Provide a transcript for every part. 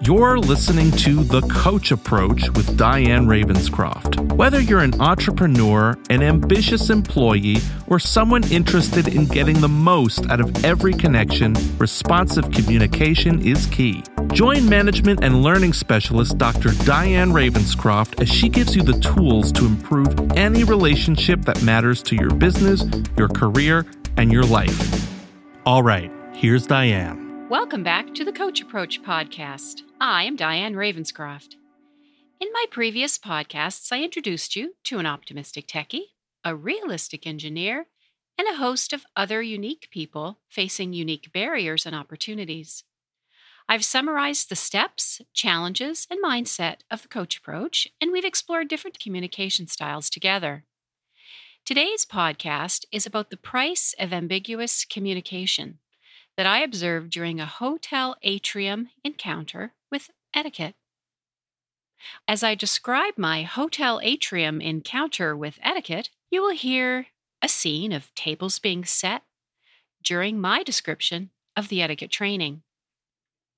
You're listening to The Coach Approach with Diane Ravenscroft. Whether you're an entrepreneur, an ambitious employee, or someone interested in getting the most out of every connection, responsive communication is key. Join management and learning specialist Dr. Diane Ravenscroft as she gives you the tools to improve any relationship that matters to your business, your career, and your life. All right, here's Diane. Welcome back to the Coach Approach podcast. I am Diane Ravenscroft. In my previous podcasts, I introduced you to an optimistic techie, a realistic engineer, and a host of other unique people facing unique barriers and opportunities. I've summarized the steps, challenges, and mindset of the coach approach, and we've explored different communication styles together. Today's podcast is about the price of ambiguous communication that I observed during a hotel atrium encounter with etiquette. As I describe my hotel atrium encounter with etiquette, you will hear a scene of tables being set during my description of the etiquette training.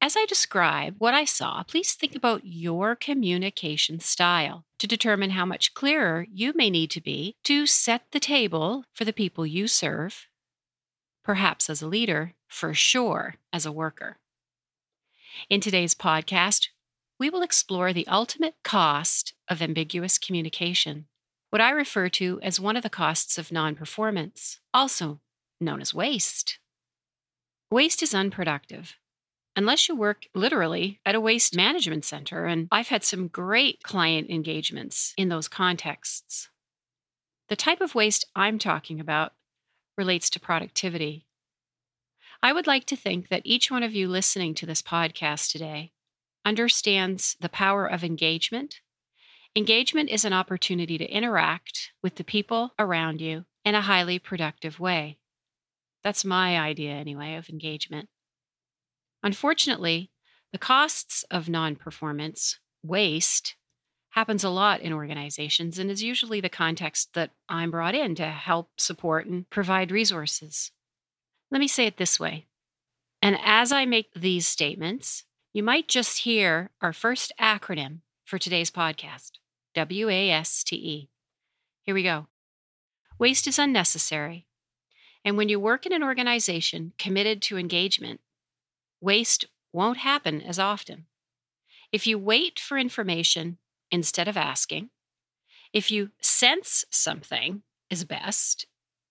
As I describe what I saw, please think about your communication style to determine how much clearer you may need to be to set the table for the people you serve, perhaps as a leader, for sure as a worker. In today's podcast, we will explore the ultimate cost of ambiguous communication, what I refer to as one of the costs of non performance, also known as waste. Waste is unproductive. Unless you work literally at a waste management center, and I've had some great client engagements in those contexts. The type of waste I'm talking about relates to productivity I would like to think that each one of you listening to this podcast today understands the power of engagement. Engagement is an opportunity to interact with the people around you in a highly productive way. That's my idea, anyway, of engagement. Unfortunately, the costs of non performance, waste, happens a lot in organizations and is usually the context that I'm brought in to help support and provide resources. Let me say it this way. And as I make these statements, you might just hear our first acronym for today's podcast W A S T E. Here we go. Waste is unnecessary. And when you work in an organization committed to engagement, waste won't happen as often. If you wait for information instead of asking, if you sense something is best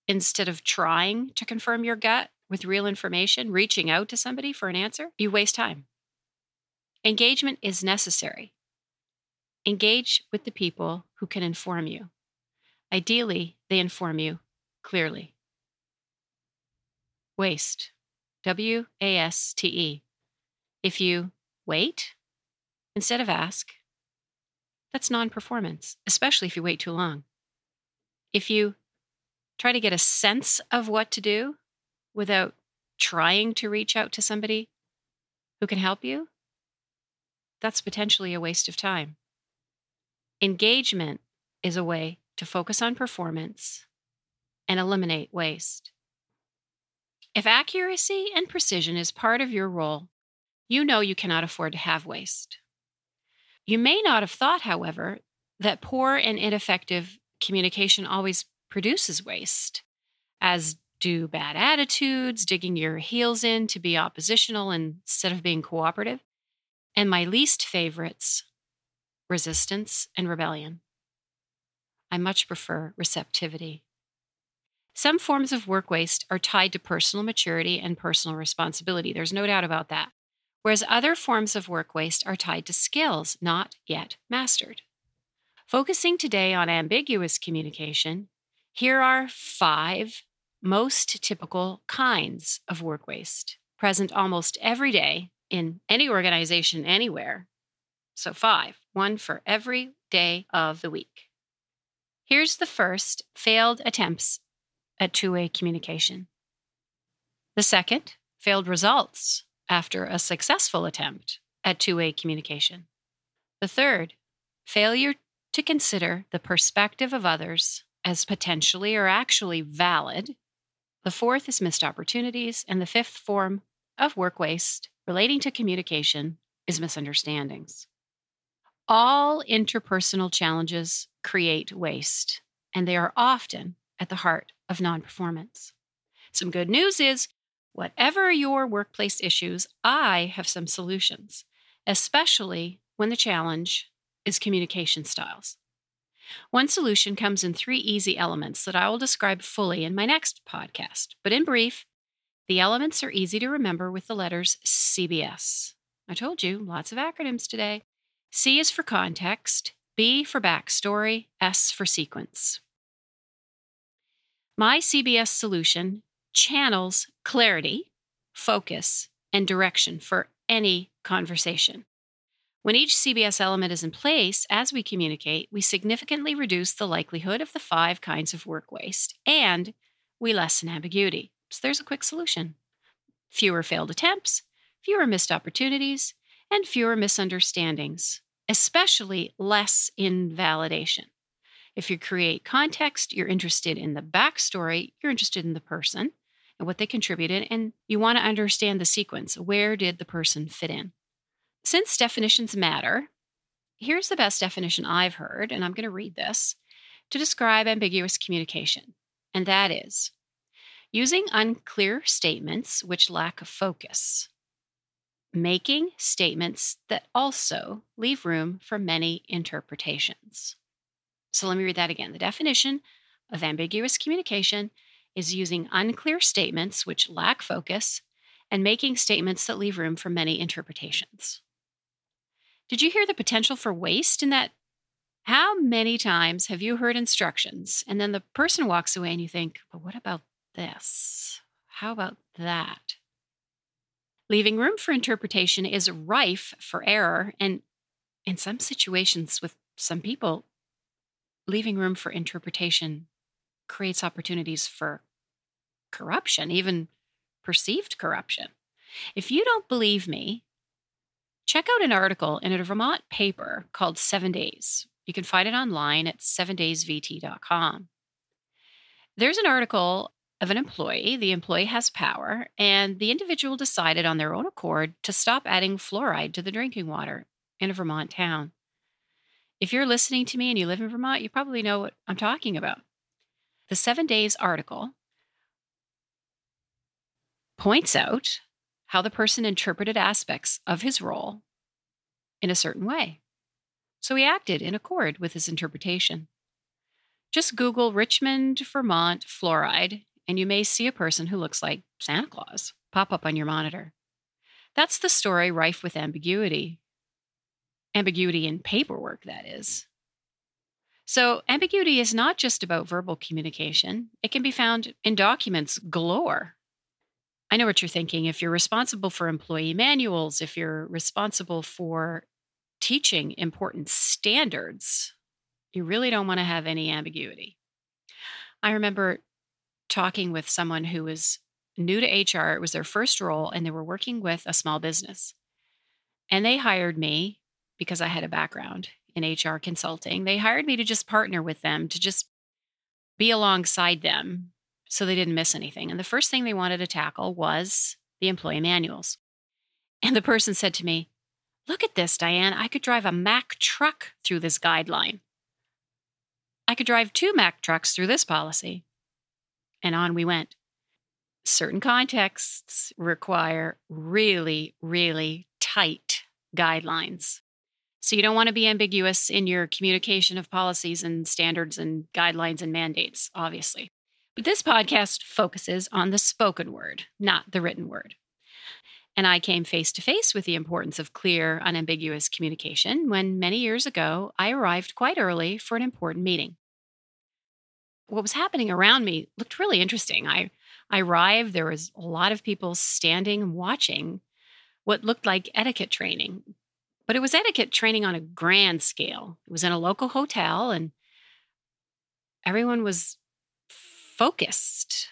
instead of trying to confirm your gut with real information, reaching out to somebody for an answer, you waste time. Engagement is necessary. Engage with the people who can inform you. Ideally, they inform you clearly. Waste. W A S T E. If you wait instead of ask, that's non performance, especially if you wait too long. If you try to get a sense of what to do without trying to reach out to somebody who can help you, that's potentially a waste of time. Engagement is a way to focus on performance and eliminate waste. If accuracy and precision is part of your role, you know you cannot afford to have waste. You may not have thought, however, that poor and ineffective communication always produces waste, as do bad attitudes, digging your heels in to be oppositional instead of being cooperative. And my least favorites, resistance and rebellion. I much prefer receptivity. Some forms of work waste are tied to personal maturity and personal responsibility. There's no doubt about that. Whereas other forms of work waste are tied to skills not yet mastered. Focusing today on ambiguous communication, here are five most typical kinds of work waste present almost every day in any organization anywhere. So, five, one for every day of the week. Here's the first failed attempts at two way communication. The second, failed results after a successful attempt at two way communication. The third, failure to consider the perspective of others as potentially or actually valid The fourth is missed opportunities. And the fifth form of work waste relating to communication is misunderstandings. All interpersonal challenges create waste, and they are often at the heart of non performance. Some good news is whatever your workplace issues, I have some solutions, especially when the challenge is communication styles. One solution comes in three easy elements that I will describe fully in my next podcast. But in brief, the elements are easy to remember with the letters CBS. I told you, lots of acronyms today. C is for context, B for backstory, S for sequence. My CBS solution channels clarity, focus, and direction for any conversation. When each CBS element is in place as we communicate, we significantly reduce the likelihood of the five kinds of work waste and we lessen ambiguity. So there's a quick solution fewer failed attempts, fewer missed opportunities, and fewer misunderstandings, especially less invalidation. If you create context, you're interested in the backstory, you're interested in the person and what they contributed, and you want to understand the sequence. Where did the person fit in? Since definitions matter, here's the best definition I've heard, and I'm going to read this to describe ambiguous communication, and that is using unclear statements which lack focus, making statements that also leave room for many interpretations. So let me read that again. The definition of ambiguous communication is using unclear statements which lack focus and making statements that leave room for many interpretations. Did you hear the potential for waste in that? How many times have you heard instructions and then the person walks away and you think, but what about this? How about that? Leaving room for interpretation is rife for error, and in some situations with some people, leaving room for interpretation creates opportunities for corruption, even perceived corruption. If you don't believe me, check out an article in a Vermont paper called Seven Days. You can find it online at sevendaysvt.com. There's an article of an employee. The employee has power, and the individual decided on their own accord to stop adding fluoride to the drinking water in a Vermont town. If you're listening to me and you live in Vermont, you probably know what I'm talking about. The Seven Days article points out how the person interpreted aspects of his role in a certain way. So he acted in accord with his interpretation. Just Google Richmond, Vermont fluoride, and you may see a person who looks like Santa Claus pop up on your monitor. That's the story rife with ambiguity. Ambiguity in paperwork, that is. So, ambiguity is not just about verbal communication, it can be found in documents galore. I know what you're thinking. If you're responsible for employee manuals, if you're responsible for teaching important standards, you really don't want to have any ambiguity. I remember talking with someone who was new to HR. It was their first role, and they were working with a small business. And they hired me because I had a background in HR consulting. They hired me to just partner with them, to just be alongside them so they didn't miss anything. And the first thing they wanted to tackle was the employee manuals. And the person said to me, Look at this, Diane. I could drive a Mack truck through this guideline. I could drive two Mack trucks through this policy. And on we went. Certain contexts require really, really tight guidelines. So you don't want to be ambiguous in your communication of policies and standards and guidelines and mandates, obviously. But this podcast focuses on the spoken word, not the written word. And I came face to face with the importance of clear, unambiguous communication when many years ago I arrived quite early for an important meeting. What was happening around me looked really interesting. I, I arrived, there was a lot of people standing and watching what looked like etiquette training. But it was etiquette training on a grand scale. It was in a local hotel, and everyone was focused,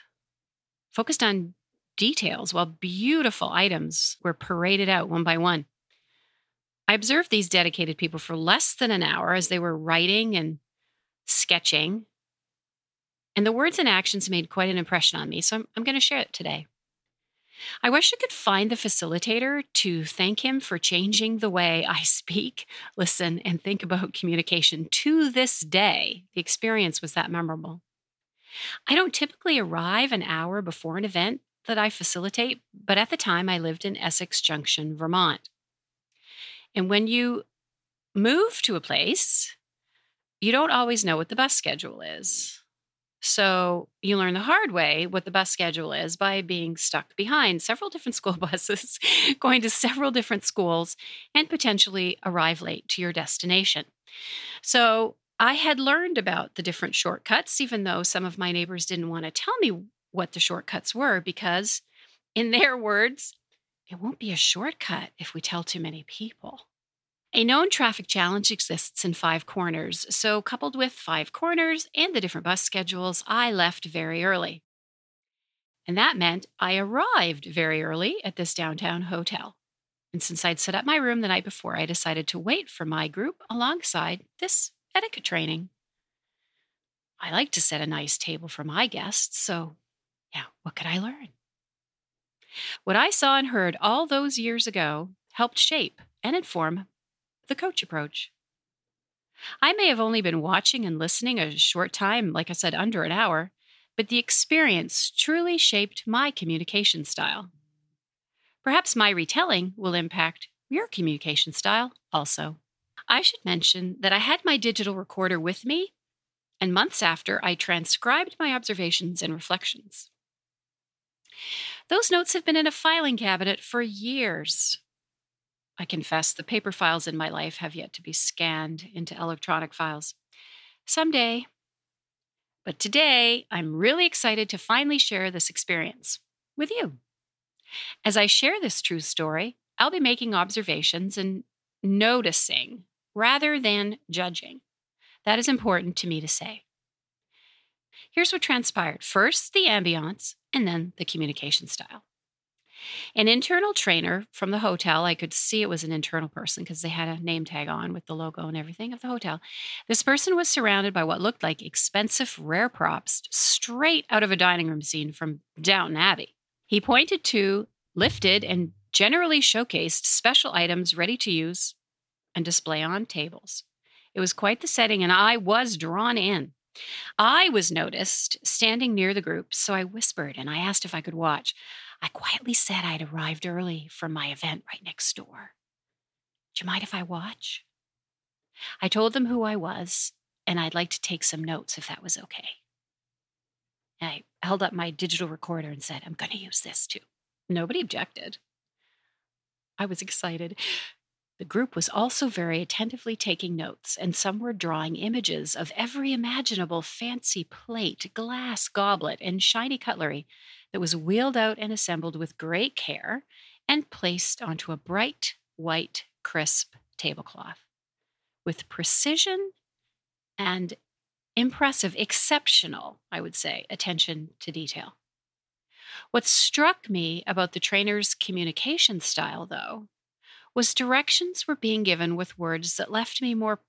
focused on details while beautiful items were paraded out one by one. I observed these dedicated people for less than an hour as they were writing and sketching. And the words and actions made quite an impression on me, so I'm, I'm going to share it today. I wish I could find the facilitator to thank him for changing the way I speak, listen, and think about communication. To this day, the experience was that memorable. I don't typically arrive an hour before an event that I facilitate, but at the time I lived in Essex Junction, Vermont. And when you move to a place, you don't always know what the bus schedule is. So you learn the hard way what the bus schedule is by being stuck behind several different school buses, going to several different schools, and potentially arrive late to your destination. So I had learned about the different shortcuts, even though some of my neighbors didn't want to tell me what the shortcuts were, because in their words, it won't be a shortcut if we tell too many people. A known traffic challenge exists in Five Corners, so coupled with Five Corners and the different bus schedules, I left very early. And that meant I arrived very early at this downtown hotel. And since I'd set up my room the night before, I decided to wait for my group alongside this etiquette training. I like to set a nice table for my guests, so yeah, what could I learn? What I saw and heard all those years ago helped shape and inform the coach approach. I may have only been watching and listening a short time, like I said, under an hour, but the experience truly shaped my communication style. Perhaps my retelling will impact your communication style also. I should mention that I had my digital recorder with me, and months after, I transcribed my observations and reflections. Those notes have been in a filing cabinet for years, I confess the paper files in my life have yet to be scanned into electronic files. Someday. But today, I'm really excited to finally share this experience with you. As I share this true story, I'll be making observations and noticing rather than judging. That is important to me to say. Here's what transpired first, the ambiance, and then the communication style. An internal trainer from the hotel, I could see it was an internal person because they had a name tag on with the logo and everything of the hotel. This person was surrounded by what looked like expensive, rare props straight out of a dining room scene from Downton Abbey. He pointed to, lifted, and generally showcased special items ready to use and display on tables. It was quite the setting, and I was drawn in. I was noticed standing near the group, so I whispered and I asked if I could watch. I quietly said I'd arrived early from my event right next door. Do you mind if I watch? I told them who I was, and I'd like to take some notes if that was okay. I held up my digital recorder and said, I'm going to use this too. Nobody objected. I was excited. The group was also very attentively taking notes, and some were drawing images of every imaginable fancy plate, glass, goblet, and shiny cutlery that was wheeled out and assembled with great care and placed onto a bright, white, crisp tablecloth. With precision and impressive, exceptional, I would say, attention to detail. What struck me about the trainer's communication style, though, was directions were being given with words that left me more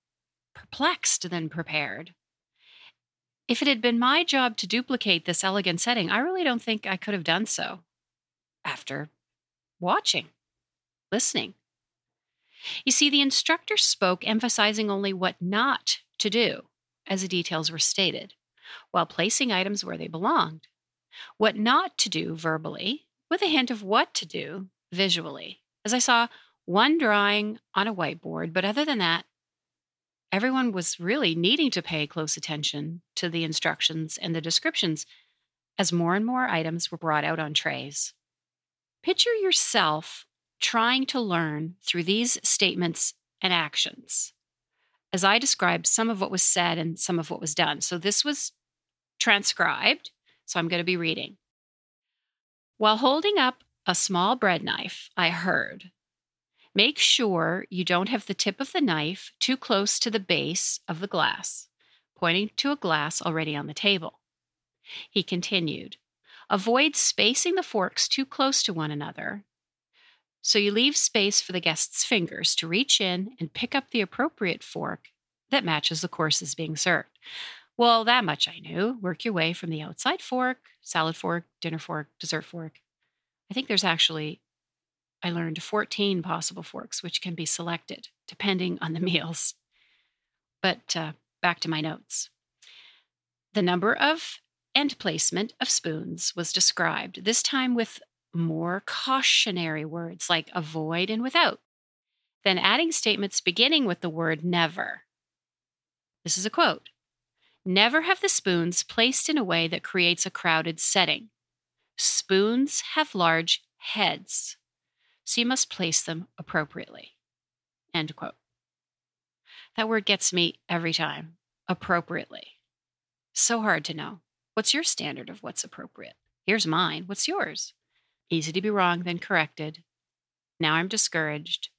perplexed than prepared. If it had been my job to duplicate this elegant setting, I really don't think I could have done so after watching, listening. You see, the instructor spoke emphasizing only what not to do, as the details were stated, while placing items where they belonged. What not to do verbally, with a hint of what to do visually, as I saw one drawing on a whiteboard, but other than that, everyone was really needing to pay close attention to the instructions and the descriptions as more and more items were brought out on trays. Picture yourself trying to learn through these statements and actions as I described some of what was said and some of what was done. So this was transcribed, so I'm going to be reading. While holding up a small bread knife, I heard Make sure you don't have the tip of the knife too close to the base of the glass, pointing to a glass already on the table. He continued, Avoid spacing the forks too close to one another, so you leave space for the guest's fingers to reach in and pick up the appropriate fork that matches the courses being served. Well, that much I knew. Work your way from the outside fork, salad fork, dinner fork, dessert fork. I think there's actually, I learned 14 possible forks, which can be selected depending on the meals. But uh, back to my notes. The number of and placement of spoons was described, this time with more cautionary words like avoid and without, then adding statements beginning with the word never. This is a quote Never have the spoons placed in a way that creates a crowded setting. Spoons have large heads, so you must place them appropriately. End quote. That word gets me every time appropriately. So hard to know. What's your standard of what's appropriate? Here's mine. What's yours? Easy to be wrong, then corrected. Now I'm discouraged.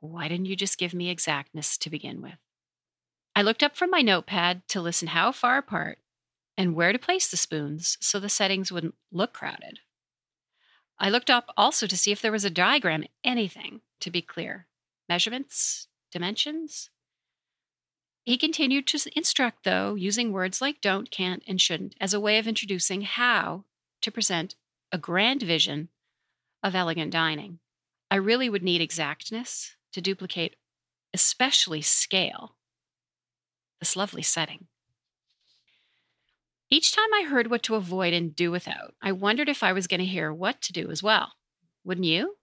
Why didn't you just give me exactness to begin with? I looked up from my notepad to listen how far apart and where to place the spoons so the settings wouldn't look crowded. I looked up also to see if there was a diagram, anything to be clear. Measurements, dimensions, he continued to instruct, though, using words like don't, can't, and shouldn't as a way of introducing how to present a grand vision of elegant dining. I really would need exactness to duplicate, especially scale, this lovely setting. Each time I heard what to avoid and do without, I wondered if I was going to hear what to do as well. Wouldn't you?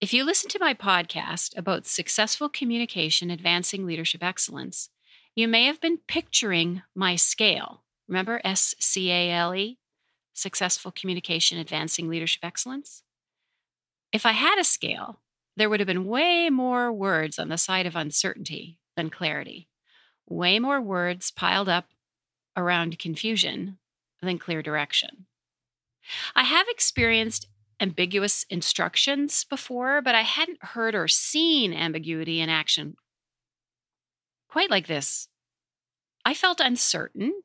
If you listen to my podcast about successful communication advancing leadership excellence, you may have been picturing my scale. Remember S C A L E? Successful communication advancing leadership excellence? If I had a scale, there would have been way more words on the side of uncertainty than clarity, way more words piled up around confusion than clear direction. I have experienced ambiguous instructions before, but I hadn't heard or seen ambiguity in action quite like this. I felt uncertain.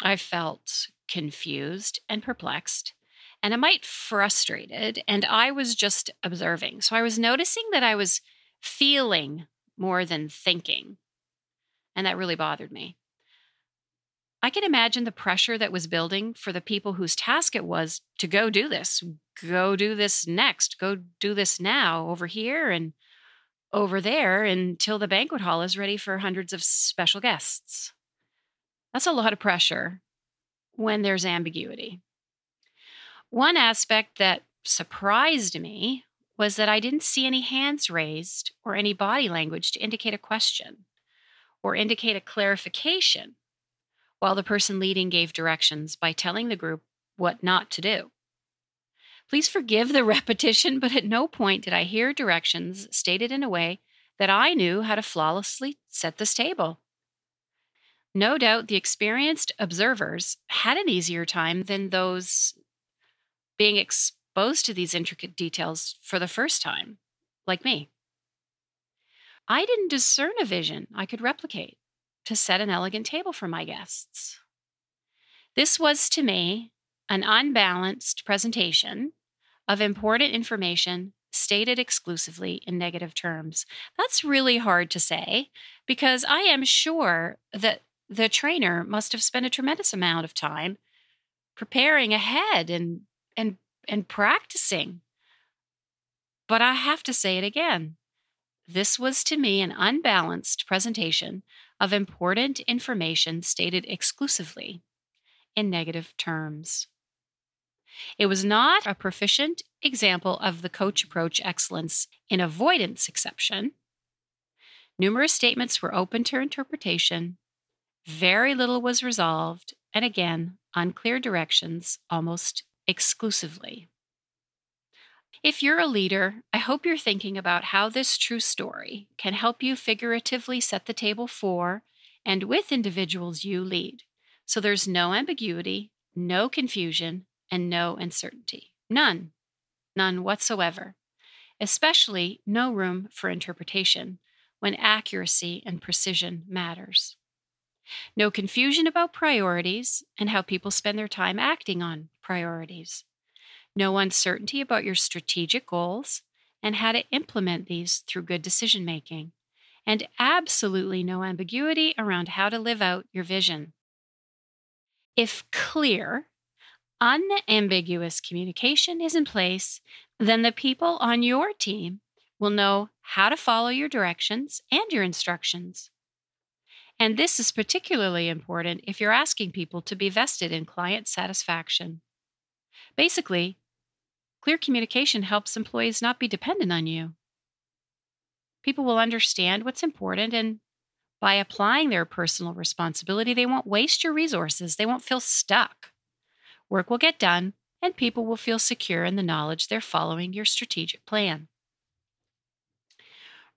I felt confused and perplexed, and I might frustrated, and I was just observing. So I was noticing that I was feeling more than thinking, and that really bothered me. I can imagine the pressure that was building for the people whose task it was to go do this, go do this next, go do this now over here and over there until the banquet hall is ready for hundreds of special guests. That's a lot of pressure when there's ambiguity. One aspect that surprised me was that I didn't see any hands raised or any body language to indicate a question or indicate a clarification while the person leading gave directions by telling the group what not to do. Please forgive the repetition, but at no point did I hear directions stated in a way that I knew how to flawlessly set this table. No doubt the experienced observers had an easier time than those being exposed to these intricate details for the first time, like me. I didn't discern a vision I could replicate to set an elegant table for my guests. This was to me an unbalanced presentation of important information stated exclusively in negative terms. That's really hard to say because I am sure that the trainer must have spent a tremendous amount of time preparing ahead and and and practicing. But I have to say it again. This was to me an unbalanced presentation of important information stated exclusively in negative terms. It was not a proficient example of the coach approach excellence in avoidance exception. Numerous statements were open to interpretation, very little was resolved, and again, unclear directions almost exclusively. If you're a leader, I hope you're thinking about how this true story can help you figuratively set the table for and with individuals you lead. So there's no ambiguity, no confusion, and no uncertainty. None. None whatsoever. Especially no room for interpretation when accuracy and precision matters. No confusion about priorities and how people spend their time acting on priorities no uncertainty about your strategic goals and how to implement these through good decision making, and absolutely no ambiguity around how to live out your vision. If clear, unambiguous communication is in place, then the people on your team will know how to follow your directions and your instructions. And this is particularly important if you're asking people to be vested in client satisfaction. Basically, clear communication helps employees not be dependent on you. People will understand what's important, and by applying their personal responsibility, they won't waste your resources, they won't feel stuck. Work will get done, and people will feel secure in the knowledge they're following your strategic plan.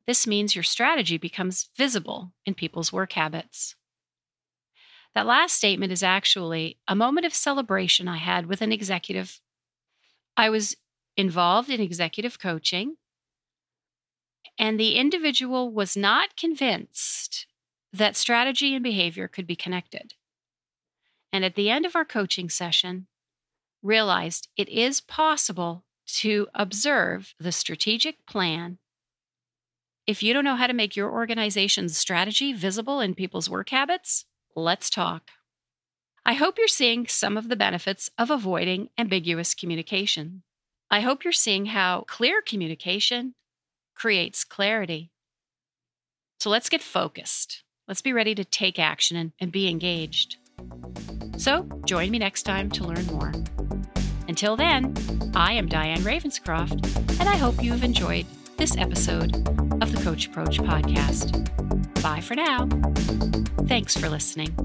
This means your strategy becomes visible in people's work habits. That last statement is actually a moment of celebration I had with an executive. I was involved in executive coaching, and the individual was not convinced that strategy and behavior could be connected and at the end of our coaching session, realized it is possible to observe the strategic plan. If you don't know how to make your organization's strategy visible in people's work habits, let's talk. I hope you're seeing some of the benefits of avoiding ambiguous communication. I hope you're seeing how clear communication creates clarity. So let's get focused. Let's be ready to take action and, and be engaged. So join me next time to learn more. Until then, I am Diane Ravenscroft, and I hope you have enjoyed this episode of the Coach Approach podcast. Bye for now. Thanks for listening.